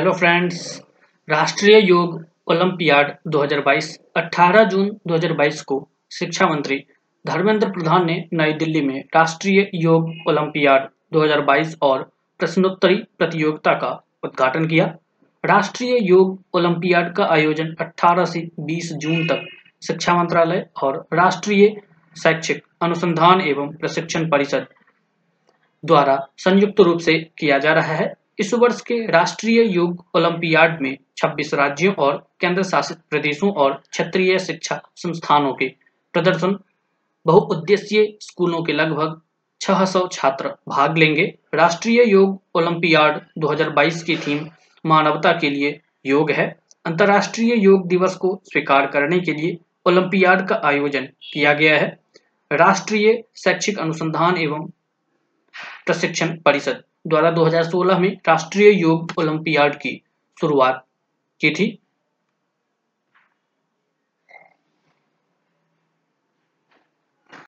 Hello friends राष्ट्रीय योग olympiad 2022 18 जून 2022 को शिक्षा मंत्री धर्मेंद्र प्रधान ने नई दिल्ली में राष्ट्रीय योग ओलंपियाड 2022 और प्रश्नोत्तरी प्रतियोगिता का उद्घाटन किया। राष्ट्रीय योग ओलंपियाड का आयोजन 18 से 20 जून तक शिक्षा मंत्रालय और राष्ट्रीय शैक्षिक अनुसंधान एवं प्रशिक्षण परिषद द्वारा संयुक्त रूप से किया जा रहा है। इस वर्ष के राष्ट्रीय योग ओलंपियाड में 26 राज्यों और केंद्र शासित प्रदेशों और क्षेत्रीय शिक्षा संस्थानों के प्रदर्शन बहुउद्देशीय स्कूलों के लगभग 600 छात्र भाग लेंगे। राष्ट्रीय योग ओलंपियाड 2022 की थीम मानवता के लिए योग है। अंतर्राष्ट्रीय योग दिवस को स्वीकार करने के लिए ओलंपियाड का आयोजन किया गया है। राष्ट्रीय शैक्षिक अनुसंधान एवं प्रशिक्षण परिषद द्वारा 2016 में राष्ट्रीय योग ओलंपियाड की शुरुआत की थी।